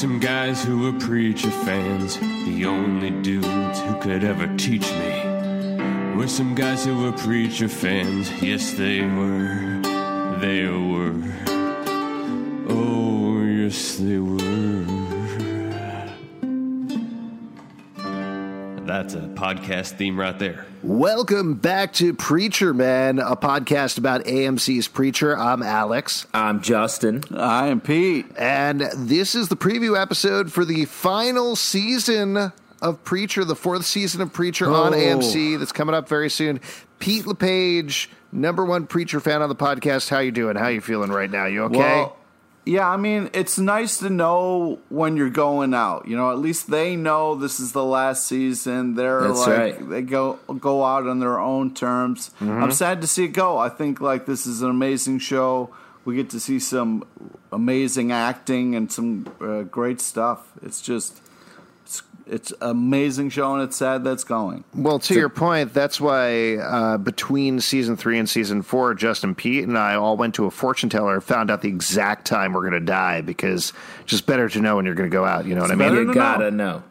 Some guys who were preacher fans. The only dudes who could ever teach me were some guys who were preacher fans. Yes, they were. They were. Oh, yes, they were. That's a podcast theme right there. Welcome back to Preacher Men, a podcast about AMC's Preacher. I'm Alex. I'm Justin. I am Pete. And this is the preview episode for the final season of Preacher, the fourth season of Preacher on Oh. AMC that's coming up very soon. Pete LePage, number one Preacher fan on the podcast. How you doing? How you feeling right now? You okay? Well, yeah, I mean, it's nice to know when you're going out. You know, at least they know this is the last season. They're That's like right. they go go out on their own terms. Mm-hmm. I'm sad to see it go. I think like this is an amazing show. We get to see some amazing acting and some uh, great stuff. It's just it's it's amazing show, and it's sad that's going. Well, to your point, that's why uh, between season three and season four, Justin Pete and I all went to a fortune teller and found out the exact time we're going to die because just better to know when you're going to go out. You know what I mean? You to gotta know.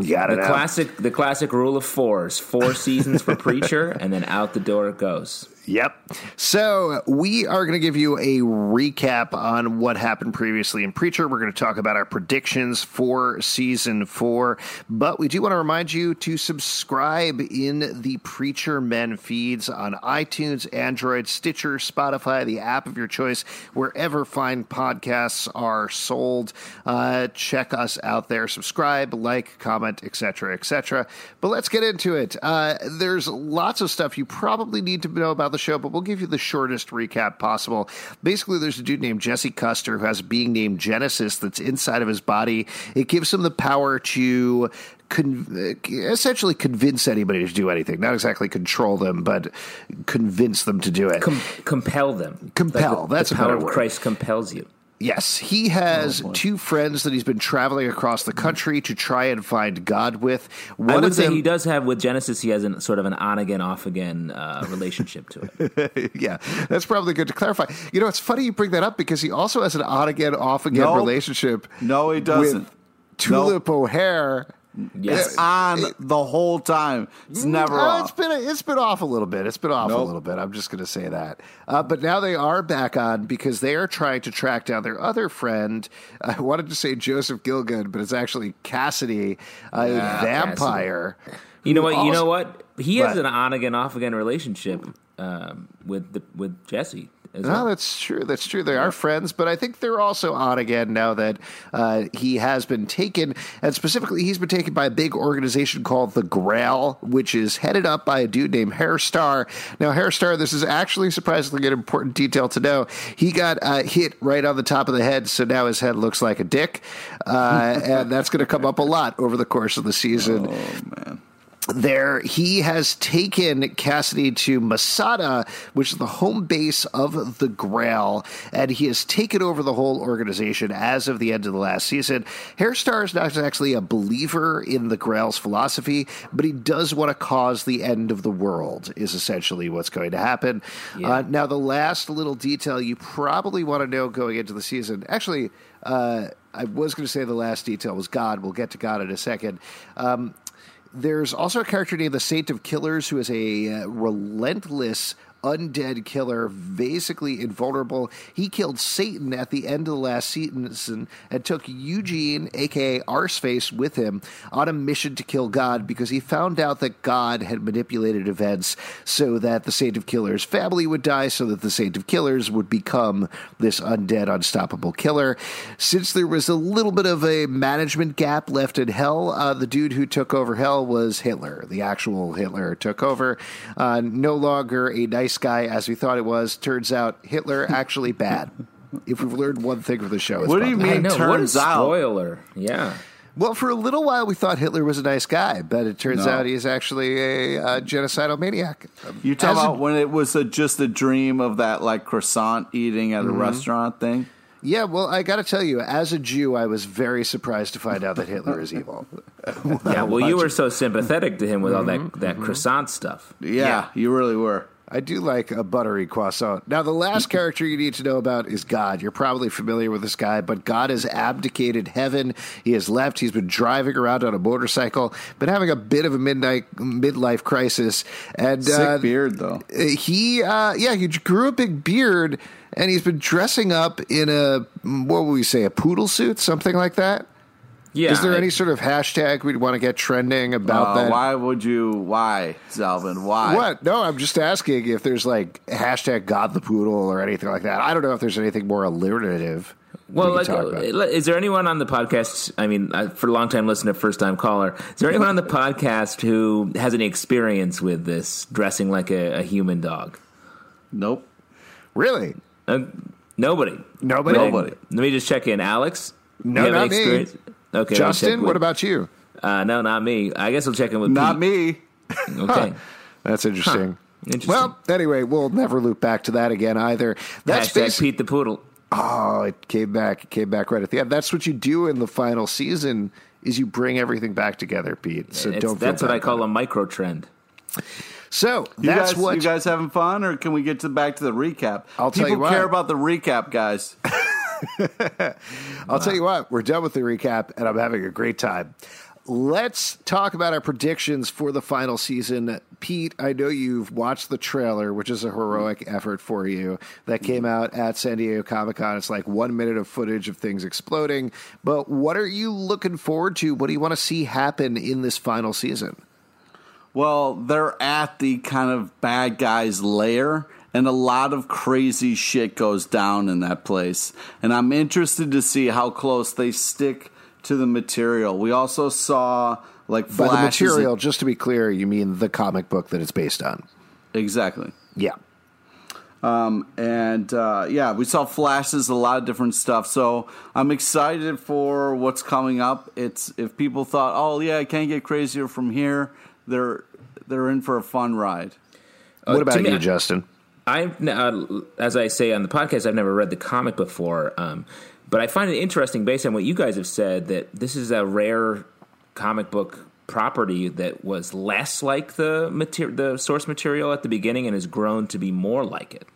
You got The it. classic, the classic rule of fours: four seasons for Preacher, and then out the door it goes. Yep. So we are going to give you a recap on what happened previously in Preacher. We're going to talk about our predictions for season four, but we do want to remind you to subscribe in the Preacher Men feeds on iTunes, Android, Stitcher, Spotify, the app of your choice, wherever fine podcasts are sold. Uh, check us out there. Subscribe, like, comment, etc., etc. But let's get into it. Uh, there's lots of stuff you probably need to know about the show, but we'll give you the shortest recap possible. Basically, there's a dude named Jesse Custer who has a being named Genesis that's inside of his body. It gives him the power to. Con- essentially convince anybody to do anything not exactly control them but convince them to do it Com- compel them. Compel, Like the, that's the power of. Christ compels you. Yes, he has two friends that he's been traveling across the country to try and find God with. One I would of say them, he does have with Genesis. He has an, sort of an on again, off again uh, relationship to it. yeah, that's probably good to clarify. You know, it's funny you bring that up because he also has an on again, off again No. relationship. No, he doesn't. With Tulip O'Hare. Yes. It's on the whole time. It's never Uh, off. It's been it's been off a little bit. It's been off a little bit. I'm just going to say that. Uh, but now they are back on because they are trying to track down their other friend. I wanted to say Joseph Gilgun, but it's actually Cassidy, a vampire. You know what? You know what? He has What? an on again, off again relationship um, with the, with Jesse. No, well. that's true. That's true. They are friends, but I think they're also on again now that uh, he has been taken, and specifically, he's been taken by a big organization called the Grail, which is headed up by a dude named Herr Starr. Now, Herr Starr, this is actually surprisingly an important detail to know. He got uh, hit right on the top of the head, so now his head looks like a dick, uh, and that's going to come up a lot over the course of the season. Oh man. There he has taken Cassidy to Masada, which is the home base of the Grail, and he has taken over the whole organization as of the end of the last season. Herr Starr is not actually a believer in the Grail's philosophy, but he does want to cause the end of the world, is essentially what's going to happen. Yeah. Uh, now, the last little detail you probably want to know going into the season, actually, uh, I was going to say the last detail was God. We'll get to God in a second. Um, there's also a character named the Saint of Killers who is a uh, relentless undead killer, basically invulnerable. He killed Satan at the end of the last season and took Eugene, aka Arseface, with him on a mission to kill God because he found out that God had manipulated events so that the Saint of Killers family would die, so that the Saint of Killers would become this undead, unstoppable killer. Since there was a little bit of a management gap left in Hell, uh, the dude who took over Hell was Hitler. The actual Hitler took over. Uh, no longer a nice guy as we thought it was. Turns out Hitler actually bad. If we've learned one thing from the show, it's What do you mean? I know. what a turns out- spoiler. Yeah. Well, for a little while, we thought Hitler was a nice guy, but it turns No. out he's actually a uh, genocidal maniac. You talk As a- about when it was a, just a dream of that like croissant eating at a restaurant thing. Yeah, well, I got to tell you, as a Jew, I was very surprised to find out that Hitler is evil. Yeah. Well, you were so sympathetic to him with all that, that croissant stuff. Yeah, you really were. I do like a buttery croissant. Now, the last character you need to know about is God. You're probably familiar with this guy, but God has abdicated heaven. He has left. He's been driving around on a motorcycle, been having a bit of a midnight midlife crisis, and Sick uh, beard though. he uh yeah he grew a big beard and he's been dressing up in a what would we say a poodle suit something like that Yeah. is there I- any sort of hashtag we'd want to get trending about Uh, that why would you? Why, Zalvin? Why? what no i'm just asking if there's like hashtag god the poodle or anything like that i don't know if there's anything more alliterative Well, we like, could talk about. is there anyone on the podcast? I mean, uh, for a long time listener, first time caller, is there anyone on the podcast who has any experience with this dressing like a, a human dog? Nope. really Uh, nobody. Nobody? Nobody. Let me just check in, Alex. No, not any me. Experience? Okay, let me check justin with- what about you Uh, no, not me. I guess I'll check in with Pete. Not Pete. me. Okay. that's interesting Interesting. well anyway we'll never loop back to that again either that's Hashtag basically Pete the Poodle. Oh, it came back. It came back right at the end. That's what you do in the final season. Is you bring everything back together, Pete. So It's- don't. feel that's what I call about a micro trend. it. So You that's guys, what you guys having fun, or can we get to back to the recap? I'll tell you what. care about the recap, guys. I'll tell you what. We're done with the recap, and I'm having a great time. Let's talk about our predictions for the final season. Pete, I know you've watched the trailer, which is a heroic effort for you, that came mm-hmm. out at San Diego Comic Con. It's like one minute of footage of things exploding. But what are you looking forward to? What do you want to see happen in this final season? Well, they're at the kind of bad guys' lair, and a lot of crazy shit goes down in that place. And I'm interested to see how close they stick to the material. We also saw like By the material, just to be clear, you mean the comic book that it's based on. exactly. Yeah. Um, and uh, yeah, we saw flashes, a lot of different stuff. So I'm excited for what's coming up. It's if people thought, oh yeah, I can't get crazier from here. They're they're in for a fun ride. what to about me- you, Justin? I've, uh, as I say on the podcast, I've never read the comic before, um, but I find it interesting based on what you guys have said that this is a rare comic book property that was less like the mater- the source material at the beginning and has grown to be more like it.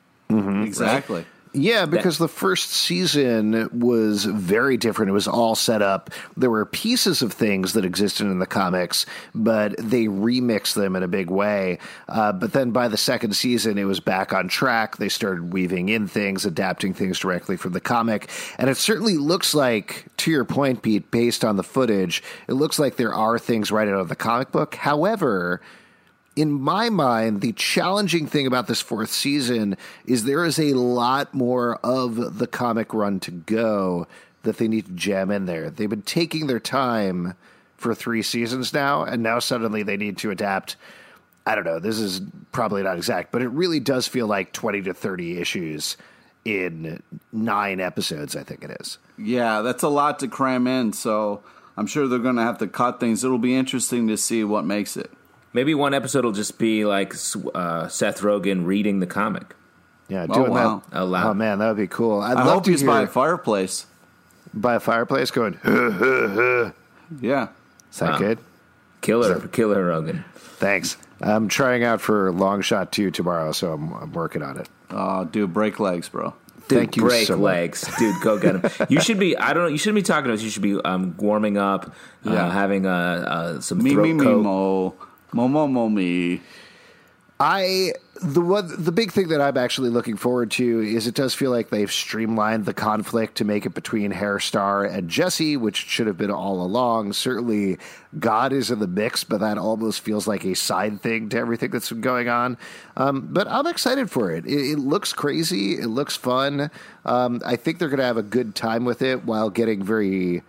Exactly. Yeah, because the first season was very different. It was all set up. There were pieces of things that existed in the comics, but they remixed them in a big way. Uh, but then by the second season, it was back on track. They started weaving in things, adapting things directly from the comic. And it certainly looks like, to your point, Pete, based on the footage, it looks like there are things right out of the comic book. However, in my mind, the challenging thing about this fourth season is there is a lot more of the comic run to go that they need to jam in there. They've been taking their time for three seasons now, and now suddenly they need to adapt. I don't know, this is probably not exact, but it really does feel like 20 to 30 issues in nine episodes, I think it is. Yeah, that's a lot to cram in. So I'm sure they're going to have to cut things. It'll be interesting to see what makes it. Maybe one episode will just be like uh, Seth Rogen reading the comic. Yeah, Oh, doing wow. that. Out loud. Oh man, that would be cool. I'd I love hope to he's hear by a fireplace. by a fireplace going. "Huh, huh, huh." Yeah. Is that Wow. good? Killer, killer Rogen. Thanks. I'm trying out for Long Shot 2 tomorrow, so I'm, I'm working on it. Oh, dude, break legs, bro. Dude, Thank you break so much. legs, dude. Go get him. You should be. I don't know. You shouldn't be talking to us. You should be um, warming up, Yeah. uh, having uh, uh, some Me, throat me, me, coat. mo. Mo, mo, mo, me. I the one the big thing that I'm actually looking forward to is it does feel like they've streamlined the conflict to make it between Herr Starr and Jesse, which should have been all along. Certainly, God is in the mix, but that almost feels like a side thing to everything that's been going on. Um, but I'm excited for it. It, it looks crazy. It looks fun. Um, I think they're going to have a good time with it while getting very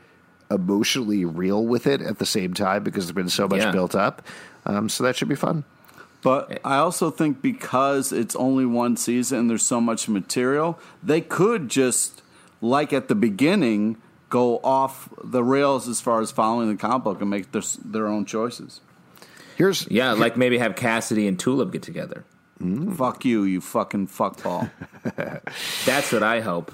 emotionally real with it at the same time because there's been so much Yeah. built up. Um, so that should be fun. But I also think because it's only one season and there's so much material, they could just, like at the beginning, go off the rails as far as following the comic book and make their, their own choices. Here's Yeah, like maybe have Cassidy and Tulip get together. Fuck you, you fucking fuckball. That's what I hope.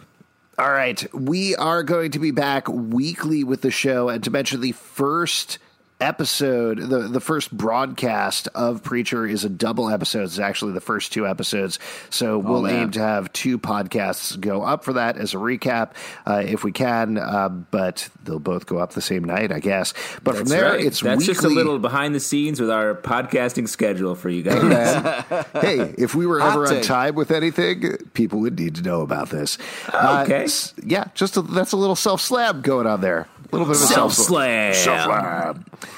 All right, we are going to be back weekly with the show, and to mention the first episode, the the first broadcast of Preacher is a double episode. It's actually the first two episodes, so we'll man. aim to have two podcasts go up for that as a recap uh, if we can. Uh, but they'll both go up the same night, I guess. But from there, right. it's That's weekly. just a little behind the scenes with our podcasting schedule for you guys. hey, if we were Hot ever on time with anything, people would need to know about this. Uh, Okay. s- yeah, just a, that's a little self slab going on there. A little bit of a Self slam. Self.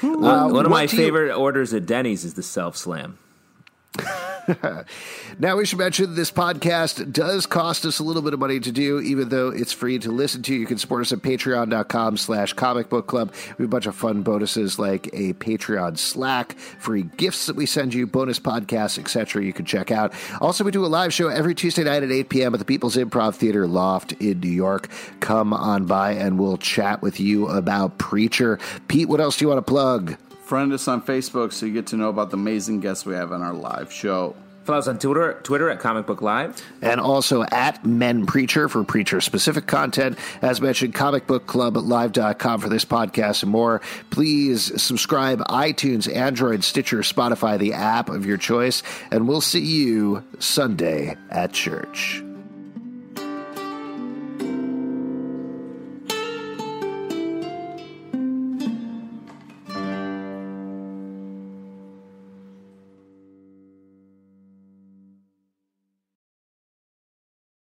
One, Uh, one of my do you- favorite orders at Denny's is the self slam. Now, we should mention this podcast does cost us a little bit of money to do, even though it's free to listen to. You can support us at patreon.com slash comic book club. We have a bunch of fun bonuses like a Patreon Slack, free gifts that we send you, bonus podcasts, etc. You can check out. Also, we do a live show every Tuesday night at 8 p.m. at the People's Improv Theater Loft in New York. Come on by and we'll chat with you about Preacher. Pete, what else do you want to plug? Friend us on Facebook so you get to know about the amazing guests we have on our live show. Follow us on Twitter, Twitter at Comic Book Live. and also at Men Preacher for preacher specific content. As mentioned, comicbookclublive.com for this podcast and more. Please subscribe iTunes, Android, Stitcher, Spotify, the app of your choice, and we'll see you Sunday at church.